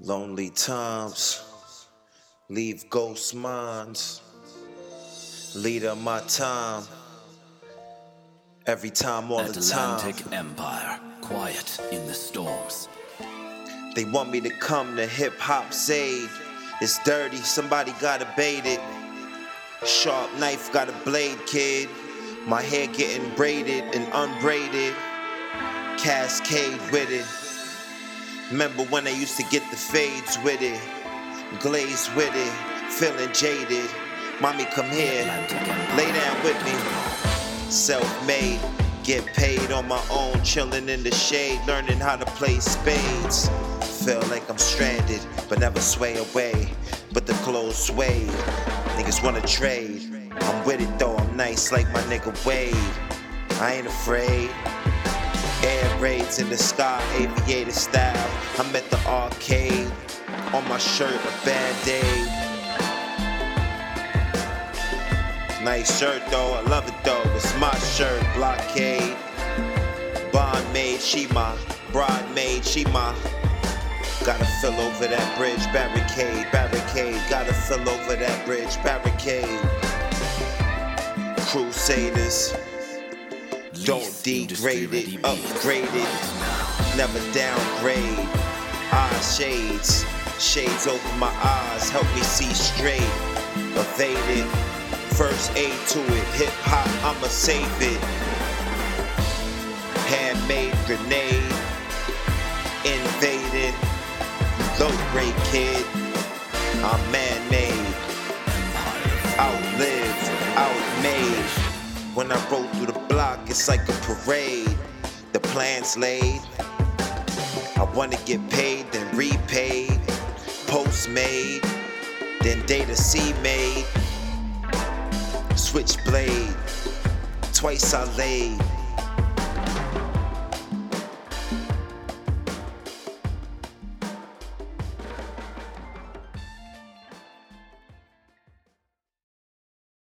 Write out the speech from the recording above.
Lonely times leave ghost minds. Leader of my time. Every time, all the time. Atlantic Empire, quiet in the storms. They want me to come to hip hop's aid. It's dirty, somebody gotta bait it. Sharp knife got a blade, kid. My hair getting braided and unbraided. Cascade with it. Remember when I used to get the fades with it, glazed with it, feeling jaded. Mommy, come here, lay down with me. Self made, get paid on my own, chilling in the shade, learning how to play spades. Feel like I'm stranded, but never sway away. But the clothes sway, niggas wanna trade. I'm with it though, I'm nice like my nigga Wade. I ain't afraid. Air raids in the sky, aviator style. I'm at the arcade. On my shirt, a bad day. Nice shirt though, I love it though. It's my shirt, blockade. Bond made, she my bride made, she my. Gotta fill over that bridge, barricade, barricade. Gotta fill over that bridge, barricade. Crusaders. Don't degrade it, upgrade it, never downgrade. Eye shades, shades over my eyes, help me see straight. Evade it, first aid to it, hip hop, I'ma save it. Handmade grenade, invaded, low grade kid. I'm man made, outlived, outmade. When I roll through the block, it's like a parade. The plan's laid. I wanna get paid, then repaid. Post made, then data C made. Switchblade, twice I laid.